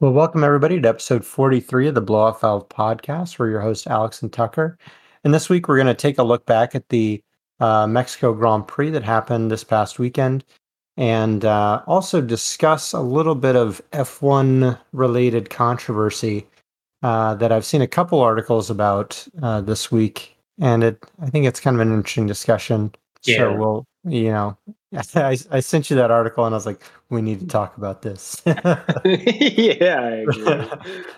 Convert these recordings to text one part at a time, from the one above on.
Well, welcome everybody to episode 43 of the Blow Off Valve podcast. We're your hosts, Alex and Tucker. And this week we're going to take a look back at the uh, Mexico Grand Prix that happened this past weekend and uh, also discuss a little bit of F1 related controversy uh, that I've seen a couple articles about uh, this week. And it, I think it's kind of an interesting discussion. Yeah. So we'll, you know, I, I sent you that article and I was like, we need to talk about this. yeah, I agree.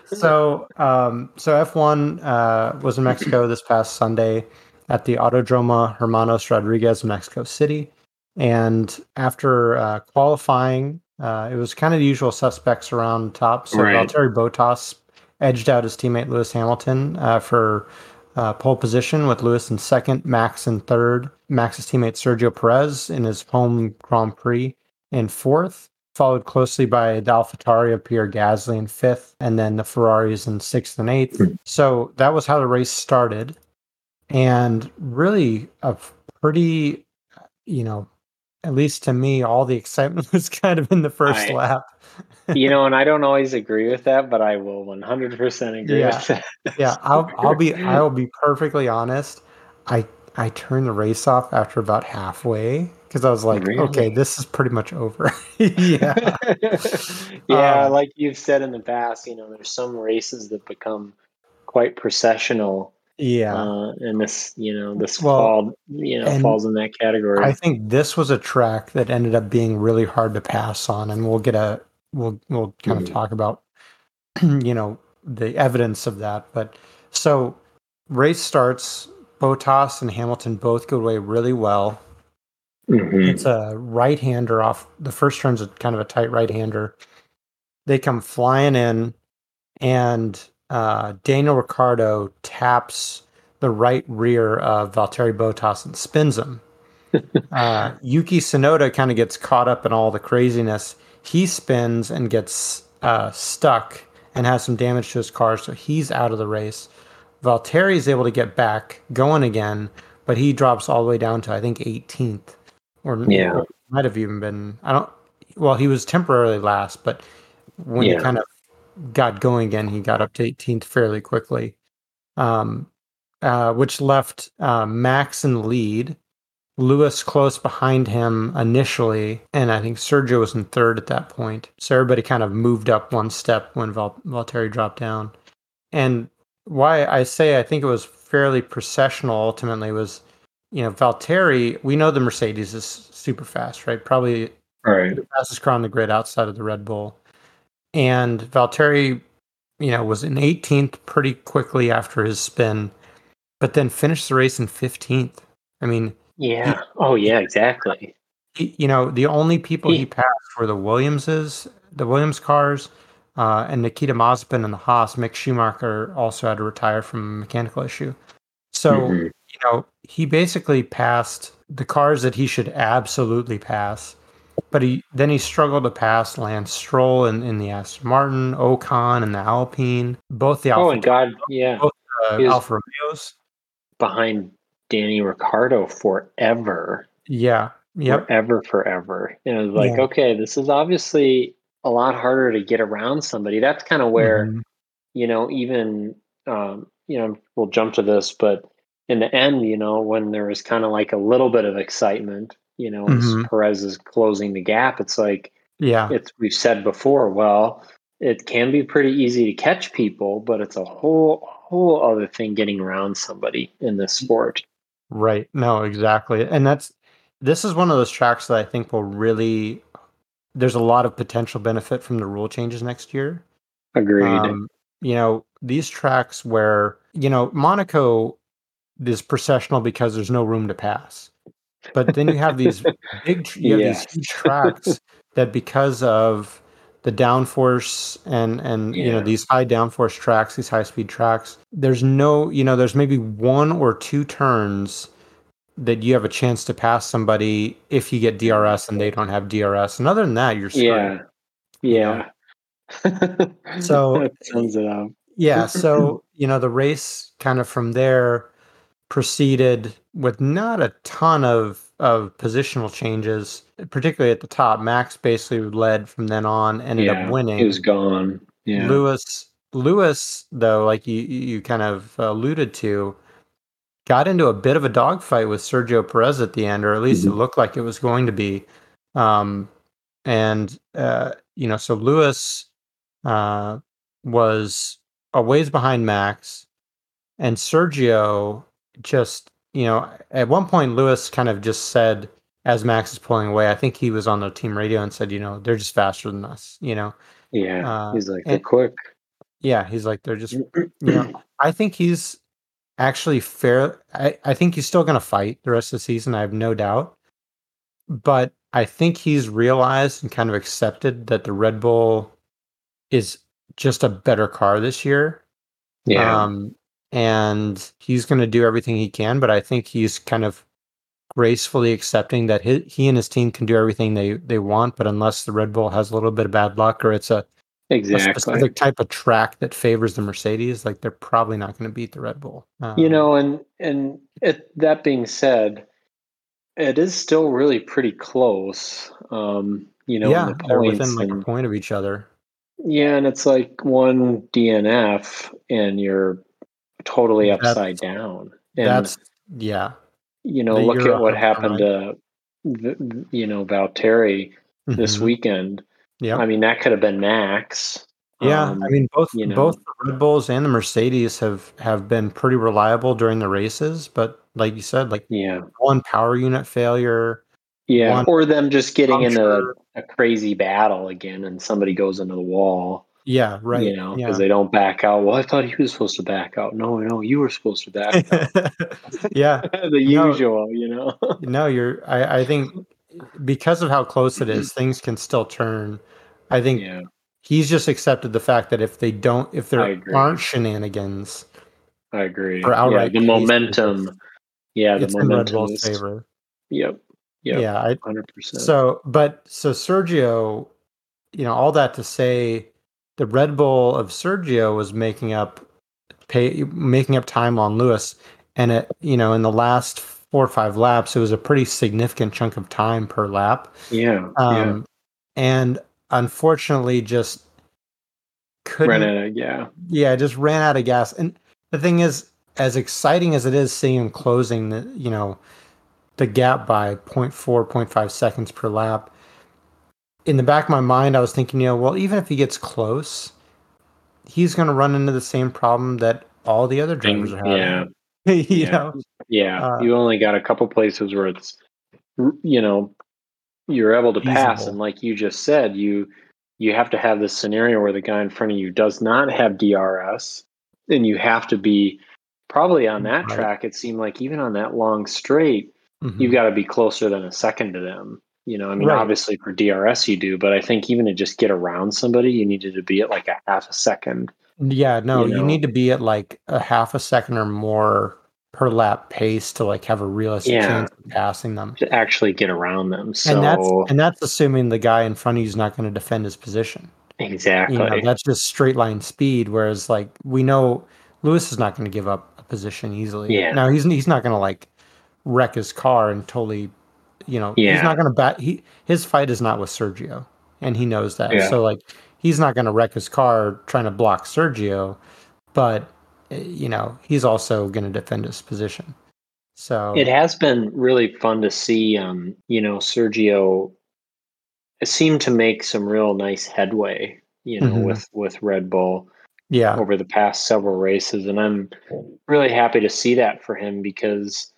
so, um, so F1 uh, was in Mexico this past Sunday at the Autodromo Hermanos Rodriguez, Mexico City. And after uh, qualifying, uh, it was kind of the usual suspects around top. So Right. Valtteri Bottas edged out his teammate Lewis Hamilton uh, for uh, pole position with Lewis in second, Max in third, Max's teammate Sergio Perez in his home Grand Prix in fourth, followed closely by the AlphaTauri of Pierre Gasly in fifth, and then the Ferraris in sixth and eighth. Hmm. So that was how the race started, and really a pretty, you know, at least to me, all the excitement was kind of in the first I- lap. You know, and I don't always agree with that, but I will 100% agree Yeah. with that. yeah, I'll I'll be I'll be perfectly honest. I I turned the race off after about halfway because I was like, Really? okay, this is pretty much over. yeah. yeah, Um, like you've said in the past, you know, there's some races that become quite processional, Yeah. uh, and this, you know, this Well, fall, you know, falls in that category. I think this was a track that ended up being really hard to pass on, and we'll get a we'll we'll kind Mhm. of talk about you know the evidence of that. But so race starts. Bottas and Hamilton both go away really well. Mhm. It's a right hander off the first turn's a kind of a tight right hander. They come flying in, and uh, Daniel Ricciardo taps the right rear of Valtteri Bottas and spins him. uh, Yuki Tsunoda kind of gets caught up in all the craziness. He spins and gets uh, stuck and has some damage to his car, so he's out of the race. Valtteri is able to get back going again, but he drops all the way down to I think 18th, or Yeah. or might have even been. I don't. Well, he was temporarily last, but when he kind of got going again, he got up to 18th fairly quickly, um, uh, which left uh, Max in the lead. Lewis close behind him initially, and I think Sergio was in third at that point. So everybody kind of moved up one step when Val- Valtteri dropped down. And why I say I think it was fairly processional ultimately was, you know, Valtteri, we know the Mercedes is super fast, right? Probably Right. the fastest car on the grid outside of the Red Bull. And Valtteri, you know, was in 18th pretty quickly after his spin, but then finished the race in 15th. I mean, Yeah. Oh, yeah, exactly. he, you know, the only people he, He- passed were the Williamses, the Williams cars, uh, and Nikita Mazepin and the Haas. Mick Schumacher also had to retire from a mechanical issue. So, Mhm. you know, he basically passed the cars that he should absolutely pass. But he then he struggled to pass Lance Stroll in, in the Aston Martin, Ocon and the Alpine, both the Oh, and God, yeah, uh, he was- Alfa Romeos. behind Danny Ricciardo forever. Yeah. Yep. forever, forever. And it was like, Yeah. okay, this is obviously a lot harder to get around somebody. That's kind of where, Mhm. you know, even, um, you know, we'll jump to this, but in the end, you know, when there was kind of like a little bit of excitement, you know, as Mhm. Perez is closing the gap, it's like, Yeah. it's, we've said before, well, it can be pretty easy to catch people, but it's a whole, whole other thing getting around somebody in this sport. Right. No, exactly. And that's this is one of those tracks that I think will really there's a lot of potential benefit from the rule changes next year. Agreed. Um, you know, these tracks where, you know, Monaco is processional because there's no room to pass. But then you have these big you have Yes. these huge tracks that because of the downforce and and you know these high downforce tracks these high speed tracks there's no you know there's maybe one or two turns that you have a chance to pass somebody if you get DRS and they don't have DRS and other than that you're screwed. Yeah. Yeah. So- sums it up. Yeah, so you know the race kind of from there proceeded with not a ton of of positional changes, particularly at the top. Max basically led from then on, ended Yeah, up winning. He was gone. Yeah. Lewis Lewis though, like you you kind of alluded to, got into a bit of a dogfight with Sergio Perez at the end, or at least it Mhm. looked like it was going to be. Um, and uh, you know, so Lewis uh, was a ways behind Max, and Sergio just you know at one point Lewis kind of just said as Max is pulling away, I think he was on the team radio and said, you know, they're just faster than us, you know. Yeah. Uh, He's like, they're and- quick. Yeah, he's like they're just yeah. I think he's actually fair. I, I think he's still going to fight the rest of the season. I have no doubt. But I think he's realized and kind of accepted that the Red Bull is just a better car this year. Yeah. Um, and he's going to do everything he can. But I think he's kind of gracefully accepting that he, he and his team can do everything they, they want. But unless the Red Bull has a little bit of bad luck or it's a a specific type of track that favors the Mercedes, like they're probably not going to beat the Red Bull. Um, you know and and it, that being said it is still really pretty close um you know yeah, the they're within like a point of each other. yeah and it's like one dnf and you're totally That's- upside down and That's yeah, you know the- look at what happened to you know valtteri this Mhm. weekend Yeah, i mean that could have been max yeah, Um, I mean both you know. both the Red Bulls and the Mercedes have have been pretty reliable during the races, but like you said, like yeah one power unit failure. yeah or them just getting into puncture. a crazy battle again and somebody goes into the wall Yeah, right. you know, because yeah. they don't back out. Well, I thought he was supposed to back out. No, no, you were supposed to back out. yeah, the No. usual, you know. no, you're. I, I think because of how close it is, things can still turn. I think yeah, he's just accepted the fact that if they don't, if there aren't shenanigans, I agree. Yeah, outright the cases, momentum. Yeah, the in momentum Bull's favor. Yep. Yep. Yeah, Hundred percent. So, but so Sergio, you know, all that to say, the Red Bull of Sergio was making up pay making up time on Lewis, and it, you know, in the last four or five laps, it was a pretty significant chunk of time per lap. Yeah. Um, and unfortunately, just yeah. couldn't. Ran out. Yeah. Yeah, just ran out of gas. And the thing is, as exciting as it is seeing him closing the, you know, the gap by 0.4, 0.5 seconds per lap, in the back of my mind, I was thinking, you know, well, even if he gets close, he's going to run into the same problem that all the other drivers are having. Yeah. you Yeah. know, Yeah. Uh, you only got a couple places where it's, you know, you're able to pass, and like you just said, you you have to have this scenario where the guy in front of you does not have DRS, and you have to be probably on that Right. track. It seemed like even on that long straight, Mhm. you've got to be closer than a second to them. You know, I mean, Right. obviously for DRS you do, but I think even to just get around somebody, you needed to be at like a half a second. yeah, no, you you, need to be at like a half a second or more per lap pace to like have a realistic Yeah. chance of passing them. to actually get around them. So and that's and that's assuming the guy in front of you is not going to defend his position. exactly. You know, that's just straight line speed. Whereas like we know Lewis is not going to give up a position easily. Yeah. Now he's he's not going to like wreck his car and totally, you know, Yeah. he's not going to bat. He his fight is not with Sergio, and he knows that. Yeah. So like he's not going to wreck his car trying to block Sergio, but eh, you know he's also going to defend his position. So It has been really fun to see, um, you know, Sergio seemed to make some real nice headway, you know, Mhm. with with Red Bull yeah, over the past several races, and I'm really happy to see that for him because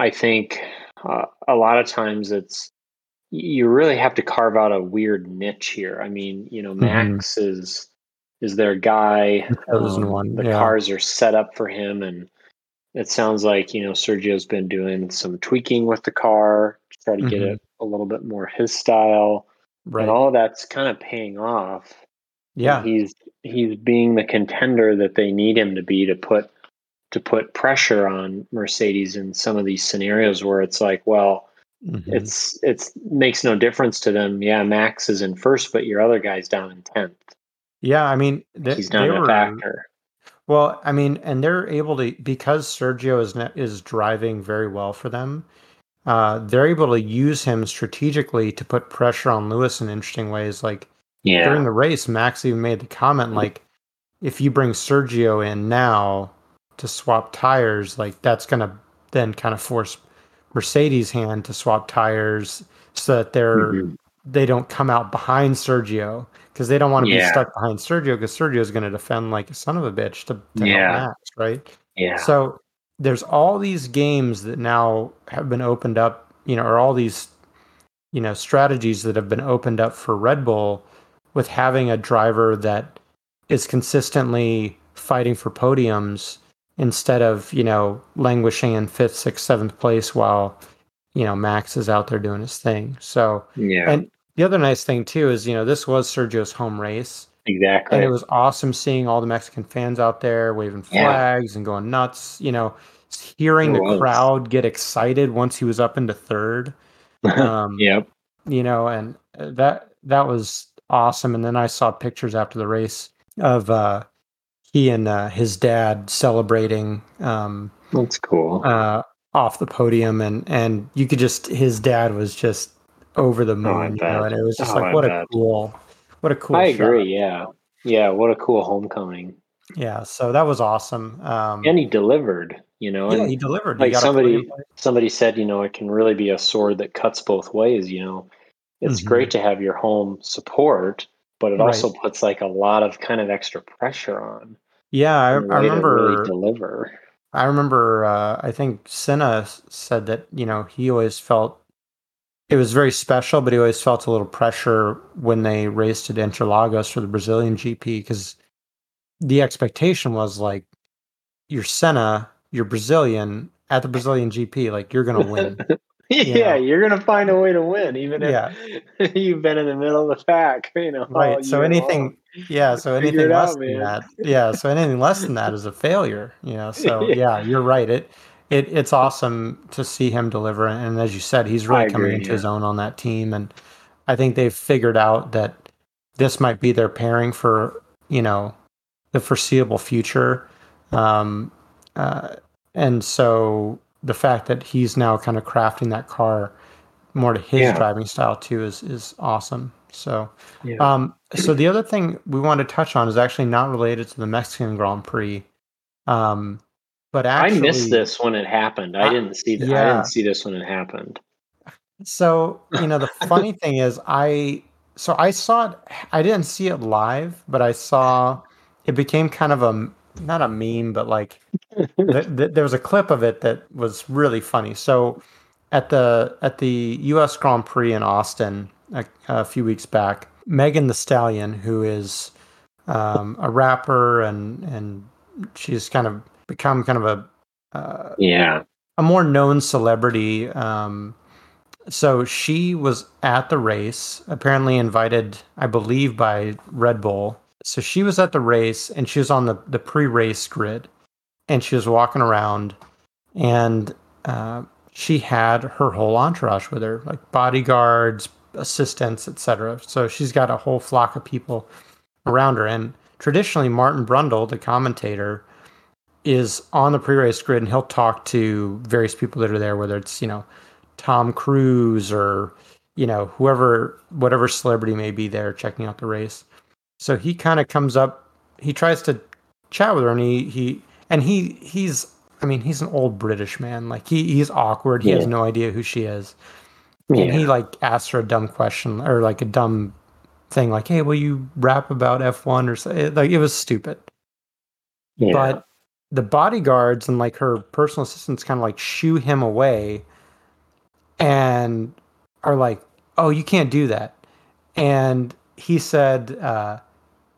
I think uh, a lot of times it's you really have to carve out a weird niche here. I mean, you know, Mhm. Max is is their guy. um, one, The yeah. cars are set up for him, and it sounds like you know Sergio's been doing some tweaking with the car to try to get Mhm. it a little bit more his style, right. and all that's kind of paying off. And yeah, he's he's being the contender that they need him to be to put to put pressure on Mercedes in some of these scenarios where it's like, well, Mhm. it's it's makes no difference to them. Yeah, Max is in first, but your other guy's down in tenth. yeah. I mean, they, He's not a were factor. Well, I mean, and they're able to because Sergio is ne- is driving very well for them. Uh, they're able to use him strategically to put pressure on Lewis in interesting ways. Like Yeah. during the race, Max even made the comment like, if you bring Sergio in now to swap tires, like that's gonna then kind of force Mercedes' hand to swap tires so that they're Mhm. they don't come out behind Sergio because they don't want to be stuck behind Sergio because Sergio is going to defend like a son of a bitch to, to Yeah. Max, right? Yeah. So there's all these games that now have been opened up, you know, or all these, you know, strategies that have been opened up for Red Bull with having a driver that is consistently fighting for podiums instead of, you know, languishing in fifth, sixth, seventh place while, you know, Max is out there doing his thing. So, yeah. and the other nice thing too is, you know, this was Sergio's home race. exactly. And it was awesome seeing all the Mexican fans out there waving Yeah. flags and going nuts. You know, hearing It the was. crowd get excited once he was up into third. Um, yep. You know, and uh, that that was awesome. And then I saw pictures after the race of uh, he and uh, his dad celebrating um, That's cool. uh, off the podium, and and you could just his dad was just over the moon, Oh, you know, and it was just Oh, like I what a bet. cool, what a cool. I shot. agree. Yeah. Yeah. What a cool homecoming. Yeah, so that was awesome. Um, And he delivered, you know, yeah, and he delivered. He like got somebody somebody said, you know, it can really be a sword that cuts both ways, you know. It's Mhm. great to have your home support, but it Right. also puts like a lot of kind of extra pressure on. Yeah, I, I to really remember. deliver. I remember. Uh, I think Senna said that you know he always felt it was very special, but he always felt a little pressure when they raced at Interlagos for the Brazilian GP because the expectation was like you're Senna, you're Brazilian at the Brazilian GP, like you're gonna win. yeah, know. you're gonna find a way to win, even Yeah. if you've been in the middle of the pack, you know. right. So anything, long. Yeah. So anything less out, than that, yeah. So anything less than that is a failure. You know. So Yeah. yeah, you're right. It it it's awesome to see him deliver, and as you said, he's really I coming agree, into yeah. his own on that team, and I think they've figured out that this might be their pairing for you know the foreseeable future. Um, uh, and so the fact that he's now kind of crafting that car more to his Yeah. driving style too is is awesome. So. Yeah. Um, so the other thing we want to touch on is actually not related to the Mexican Grand Prix. Um, but actually, I missed this when it happened. I I- didn't see th- I didn't see this when it happened. So you know, the funny thing is, I so I saw it. I didn't see it live, but I saw it became kind of a not a meme, but like th- th- there was a clip of it that was really funny. So at the at the U.S. Grand Prix in Austin a, a few weeks back, Megan Thee Stallion, who is um, a rapper and and she's kind of become kind of a uh, Yeah. a more known celebrity. Um, so she was at the race, apparently invited, I believe, by Red Bull. So she was at the race and she was on the, the pre race grid and she was walking around and uh, she had her whole entourage with her, like bodyguards, assistants, etc. So she's got a whole flock of people around her. And traditionally, Martin Brundle, the commentator, is on the pre-race grid and he'll talk to various people that are there, whether it's you know Tom Cruise or you know whoever, whatever celebrity may be there checking out the race. So he kind of comes up, he tries to chat with her, and he he and he he's I mean he's an old British man, like he he's awkward. He has no idea who she is, and he like asked her a dumb question or like a dumb thing, like "Hey, will you rap about F one or something?" Like it was stupid. Yeah. but the bodyguards and like her personal assistants kind of like shoo him away and are like oh you can't do that. And he said uh,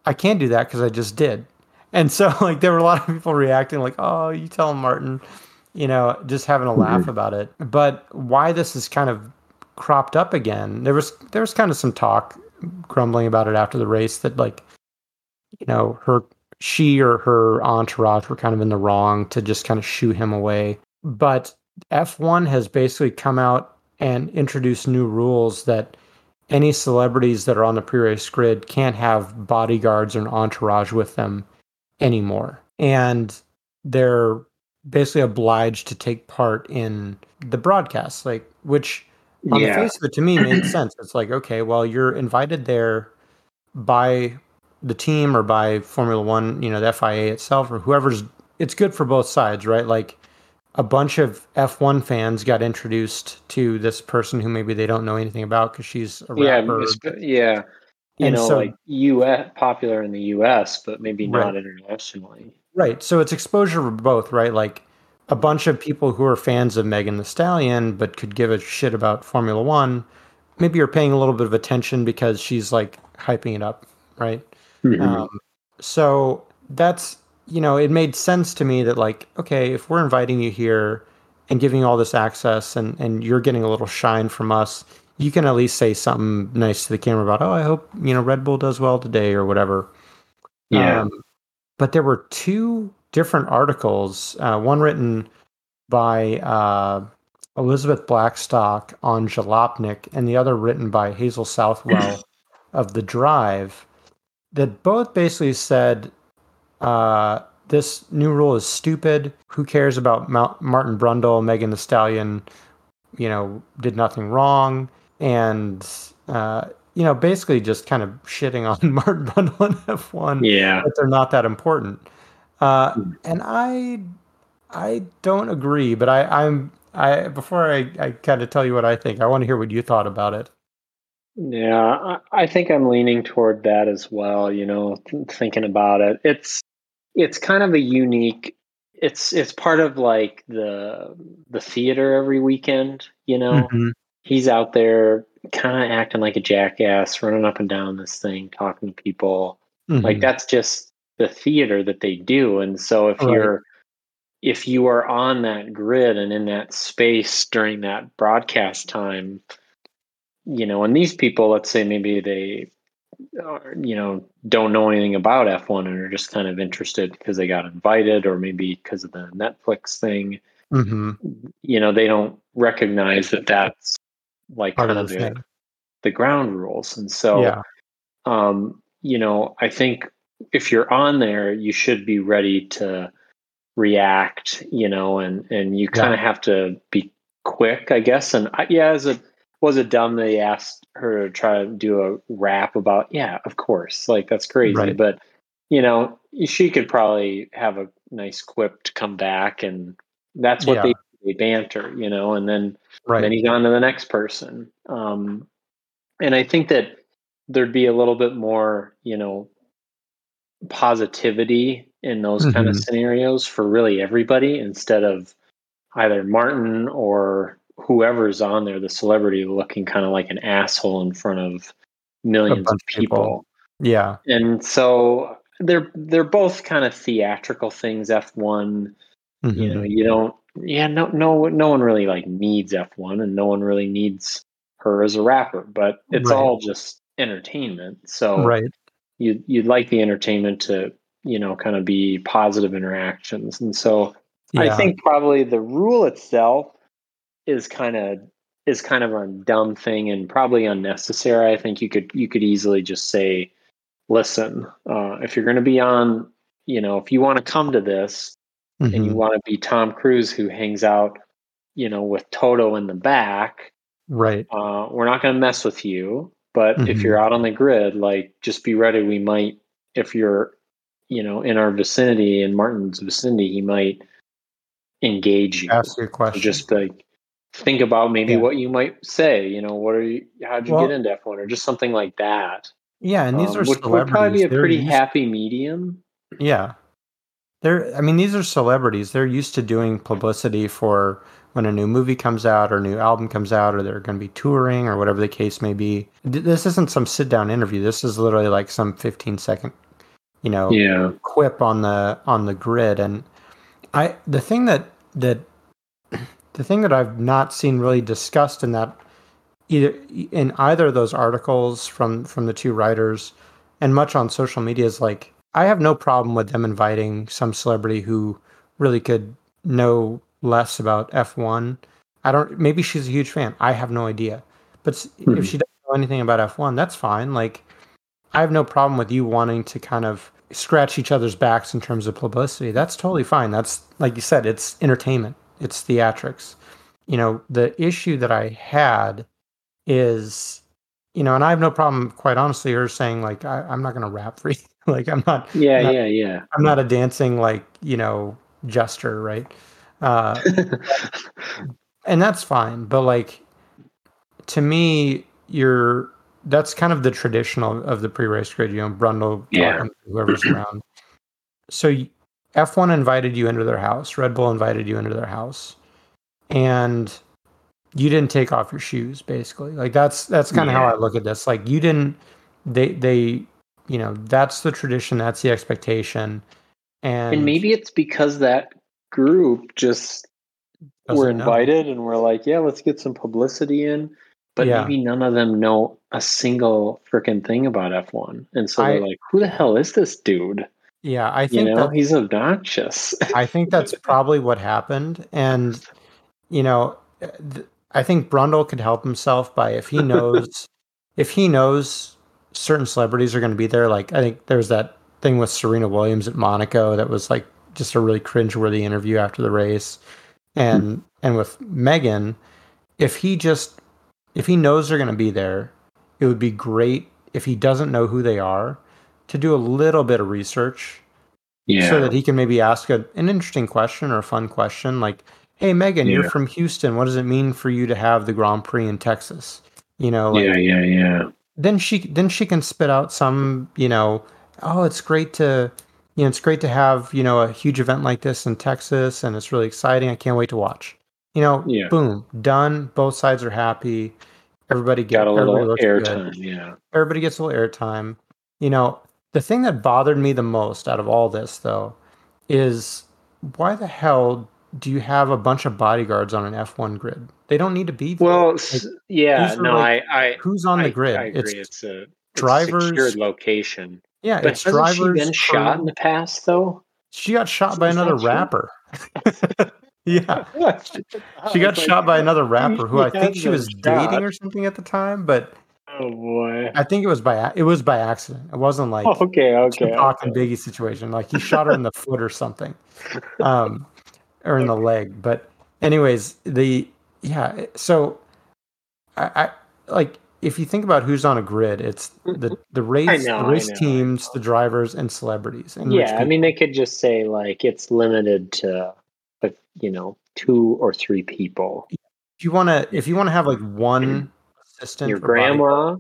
i can't do that because i just did. And so like there were a lot of people reacting like oh you tell him martin you know just having a laugh about it. But why this is kind of cropped up again there was there was kind of some talk grumbling about it after the race that like you know her she or her entourage were kind of in the wrong to just kind of shoo him away. But F1 has basically come out and introduced new rules that any celebrities that are on the pre race grid can't have bodyguards or an entourage with them anymore. And they're basically obliged to take part in the broadcast, like, which on the face of it to me made sense. It's like, okay, well, you're invited there by the team or by Formula One, you know, the FIA itself or whoever's. It's good for both sides, right? Like a bunch of F1 fans got introduced to this person who maybe they don't know anything about because she's a rapper. Yeah, yeah. You And know, so- like US popular in the US, but maybe Right. not internationally. Right. So it's exposure for both, right? Like a bunch of people who are fans of Megan Thee Stallion but could give a shit about Formula One. Maybe you're paying a little bit of attention because she's like hyping it up, right? Um, so that's you know, it made sense to me that like, okay, if we're inviting you here and giving you all this access and and you're getting a little shine from us, you can at least say something nice to the camera about, oh, I hope you know Red Bull does well today or whatever. yeah. Um, but there were two different articles, uh, one written by uh, Elizabeth Blackstock on Jalopnik, and the other written by Hazel Southwell of The Drive, that both basically said uh, this new rule is stupid. Who cares about Mount- Martin Brundle? Megan Thee Stallion, you know, did nothing wrong. And, uh, you know, basically just kind of shitting on Martin Brundle and F1 yeah. that they're not that important. Uh, Hmm. and I, I don't agree. But I, I'm, I before I, I kind of tell you what I think, I want to hear what you thought about it. Yeah, I, I think I'm leaning toward that as well, you know, th- thinking about it. It's it's kind of a unique it's it's part of like the the theater every weekend, you know. Mhm. He's out there kind of acting like a jackass, running up and down this thing, talking to people. Like Mhm. that's just the theater that they do. And so if Right. you're if you are on that grid and in that space during that broadcast time, you know, and these people, let's say maybe they, are, you know, don't know anything about F1 and are just kind of interested because they got invited or maybe because of the Netflix thing, Mhm. you know, they don't recognize that that's like Part kind of the, the ground rules. And so, yeah. um, you know, I think if you're on there, you should be ready to react, you know, and and you kind of have to be quick, I guess. And I, yeah, as it was it dumb they asked her to try to do a rap about? Yeah, of course, like that's crazy. Right. But you know, she could probably have a nice quip to come back, and that's what Yeah. they they banter, you know, and then Right. then he's on to the next person. Um, and I think that there'd be a little bit more, you know, positivity in those kind of mm-hmm. scenarios for really everybody instead of either Martin or whoever's on there, the celebrity looking kind of like an asshole in front of millions of people. people. yeah. And so they're they're both kind of theatrical things. F one you mm-hmm. know you don't yeah no no no one really like needs f1 and no one really needs her as a rapper but it's Right. all just entertainment so right. You you'd like the entertainment to you know kind of be positive interactions and so Yeah. i think probably the rule itself is kind of is kind of a dumb thing and probably unnecessary i think you could you could easily just say listen uh, if you're going to be on you know if you want to come to this and you Mhm. want to be Tom Cruise who hangs out, you know, with Toto in the back, right. uh, we're not going to mess with you. But if Mhm. you're out on the grid, like just be ready. We might, if you're, you know, in our vicinity, in Martin's vicinity, he might engage you. Ask you a So question. just like think about maybe Yeah. what you might say. You know, what are you? How'd you Well- get into F1 or just something like that? yeah, and these Um, are would, would probably be a They're pretty used- happy medium. Yeah. They're I mean these are celebrities. They're used to doing publicity for when a new movie comes out or a new album comes out or they're going to be touring or whatever the case may be. This isn't some sit down interview. This is literally like some 15 second, you know, Yeah. quip on the on the grid and I the thing that that the thing that I've not seen really discussed in that either in either of those articles from from the two writers and much on social media is like I have no problem with them inviting some celebrity who really could know less about F1. I don't maybe she's a huge fan. I have no idea. But s Mhm. if she doesn't know anything about F1, that's fine. Like I have no problem with you wanting to kind of scratch each other's backs in terms of publicity. That's totally fine. That's like you said, it's entertainment. It's theatrics. You know, the issue that I had is you know, and I have no problem, quite honestly, her saying like, I, am not going to rap for you. like, I'm not. Yeah, not, yeah, yeah. I'm not a dancing like you know jester, right? Uh, and that's fine, but like, to me, you're that's kind of the traditional of the pre-race grid. You know, Brundle, yeah. whoever's around. So F1 invited you into their house. Red Bull invited you into their house, and you didn't take off your shoes. Basically, like that's that's kind of yeah. how I look at this. Like you didn't. They they you know that's the tradition. That's the expectation. And, and maybe it's because that group just were invited know. and we're like, yeah, let's get some publicity in but yeah. maybe none of them know a single freaking thing about F1. And so they're like, who the hell is this dude? Yeah, I think you know, he's obnoxious. I think that's probably what happened. And, you know, th- I think Brundle could help himself by if he knows, if he knows certain celebrities are going to be there. Like, I think there's that thing with Serena Williams at Monaco that was like just a really cringeworthy interview after the race. And, mm-hmm. and with Megan, if he just if he knows they're going to be there, it would be great if he doesn't know who they are to do a little bit of research yeah. so that he can maybe ask a, an interesting question or a fun question like, hey, Megan, yeah. you're from Houston. What does it mean for you to have the Grand Prix in Texas? You know, like, yeah, yeah, yeah. Then she then she can spit out some, you know, oh, it's great to, you know, it's great to have, you know, a huge event like this in Texas, and it's really exciting. I can't wait to watch. You know, yeah. boom, done. Both sides are happy. Everybody get, got a little airtime. Yeah, everybody gets a little airtime. You know, the thing that bothered me the most out of all this, though, is why the hell do you have a bunch of bodyguards on an F1 grid? They don't need to be there. Well, like, yeah, no, like, I, I, who's on I, the grid? I agree. It's, it's a it's drivers secured location. Yeah, but it's hasn't. She been shot in the past, though. She got shot by another rapper. Yeah. she got shot by another rapper who I think she was dating or something at the time, but oh boy. I think it was by it was by accident. It wasn't like oh, okay, okay, Tupac okay. and Biggie situation. Like he shot her in the foot or something. Um or in the leg. But anyways, the yeah, so I, I like if you think about who's on a grid, it's mm-hmm. the the race know, the race know, teams, the drivers, and celebrities. And yeah, I mean they could just say like it's limited to you know two or three people. If you want to, if you want to have like one assistant, your grandma,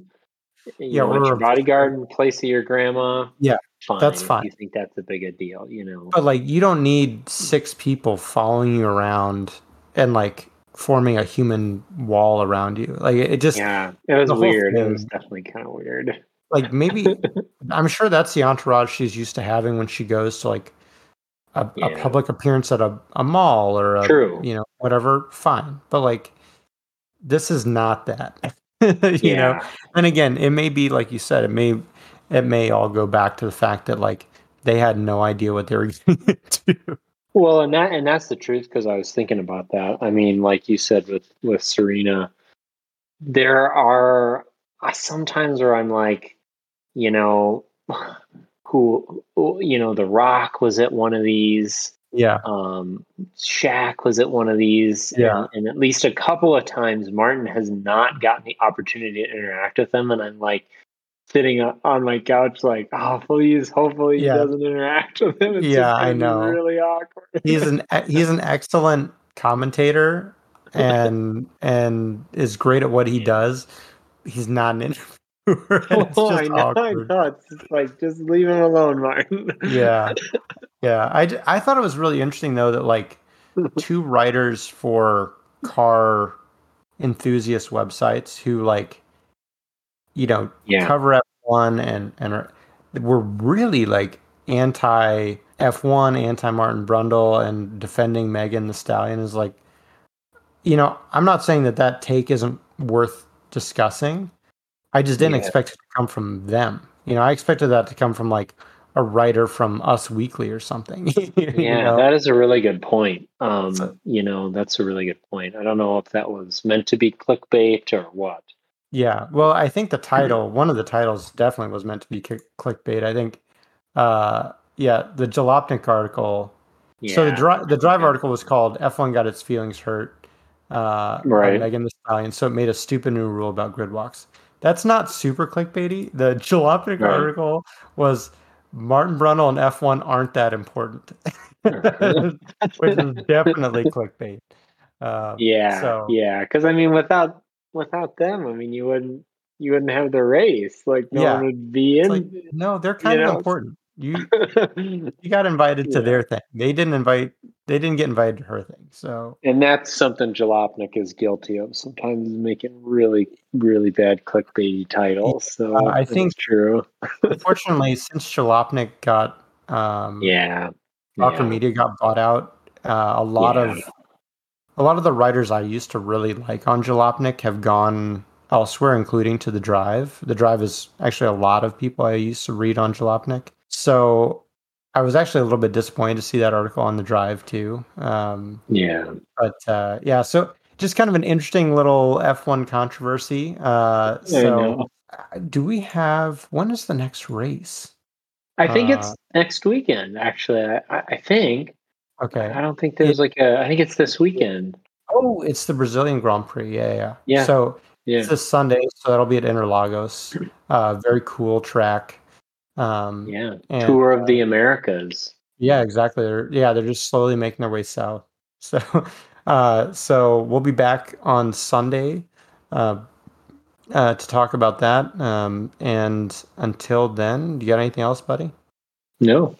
you yeah, want your bodyguard in place of your grandma. Yeah, fine. That's fine. you think that's a big a deal, you know. But like, you don't need six people following you around and like forming a human wall around you. Like it just yeah, it was weird. Thing, it was definitely kind of weird. Like maybe I'm sure that's the entourage she's used to having when she goes to like a, yeah. a public appearance at a, a mall or a, True. you know whatever fine but like this is not that you yeah. know and again it may be like you said it may it may all go back to the fact that like they had no idea what they were going to do well and that and that's the truth because i was thinking about that. I mean like you said with with serena there are sometimes where i'm like you know who you know the rock was at one of these yeah. um Shaq was at one of these yeah. and, and, at least a couple of times martin has not gotten the opportunity to interact with them and i'm like sitting on my couch like oh please hopefully yeah. he doesn't interact with him it's yeah i know really awkward he's an he's an excellent commentator and and is great at what he does he's not an interviewer oh, I know, I know. It's like just leave him alone, Martin. yeah, yeah. I I thought it was really interesting though that like two writers for car enthusiast websites who like you know yeah. cover F1 and and were really like anti F1, anti Martin Brundle, and defending Megan Thee Stallion is like, you know, I'm not saying that that take isn't worth discussing, I just didn't yeah. expect it to come from them. You know, I expected that to come from like a writer from Us Weekly or something. yeah, know? that is a really good point. Um, you know, that's a really good point. I don't know if that was meant to be clickbait or what. Yeah, well, I think the title, one of the titles, definitely was meant to be clickbait. I think, uh, yeah, the Jalopnik article. Yeah. So the drive the drive article was called "F1 Got Its Feelings Hurt." Uh, right. Megan Thee Stallion. So it made a stupid new rule about grid walks. that's not super clickbaity. The Jalopnik Right. article was Martin Brundle and F1 aren't that important, which is definitely clickbait. Um, Yeah, so yeah. Because I mean, without without them, I mean, you wouldn't you wouldn't have the race. Like no Yeah. one would be in. like, no, they're kind of know, important. You you got invited to Yeah. their thing. They didn't invite. They didn't get invited to her thing. So and that's something Jalopnik is guilty of. Sometimes making really, really bad clickbaity titles. So Uh, I think- true. unfortunately, since Jalopnik got um, Yeah. Dr. yeah. Media got bought out, uh, a lot of a lot of the writers I used to really like on Jalopnik have gone elsewhere, including to the Drive. The Drive is actually a lot of people I used to read on Jalopnik. So I was actually a little bit disappointed to see that article on the Drive too. Um, Yeah. but uh, yeah, so just kind of an interesting little F1 controversy. Uh, so uh, do we have when is the next race? I think Uh, it's next weekend. Actually, I I think. Okay. I don't think there's like a. I think it's this weekend. Oh, it's the Brazilian Grand Prix. Yeah, yeah. Yeah. So Yeah. it's this Sunday, so that'll be at Interlagos. Uh, very cool track. Um, Yeah. and, Tour of the Americas. yeah, exactly. They're, yeah, they're just slowly making their way south. So, uh, so we'll be back on Sunday uh, uh, to talk about that. Um, and until then, do you got anything else, buddy? No.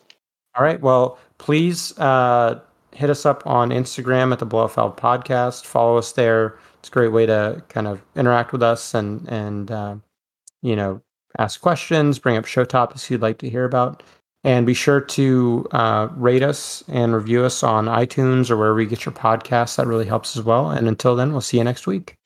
All right. Well, please uh, hit us up on Instagram at the Blow Off Valve Podcast. Follow us there. It's a great way to kind of interact with us and and uh, you know ask questions, bring up show topics you'd like to hear about, and be sure to uh, rate us and review us on iTunes or wherever you get your podcasts. That really helps as well. And until then, we'll see you next week.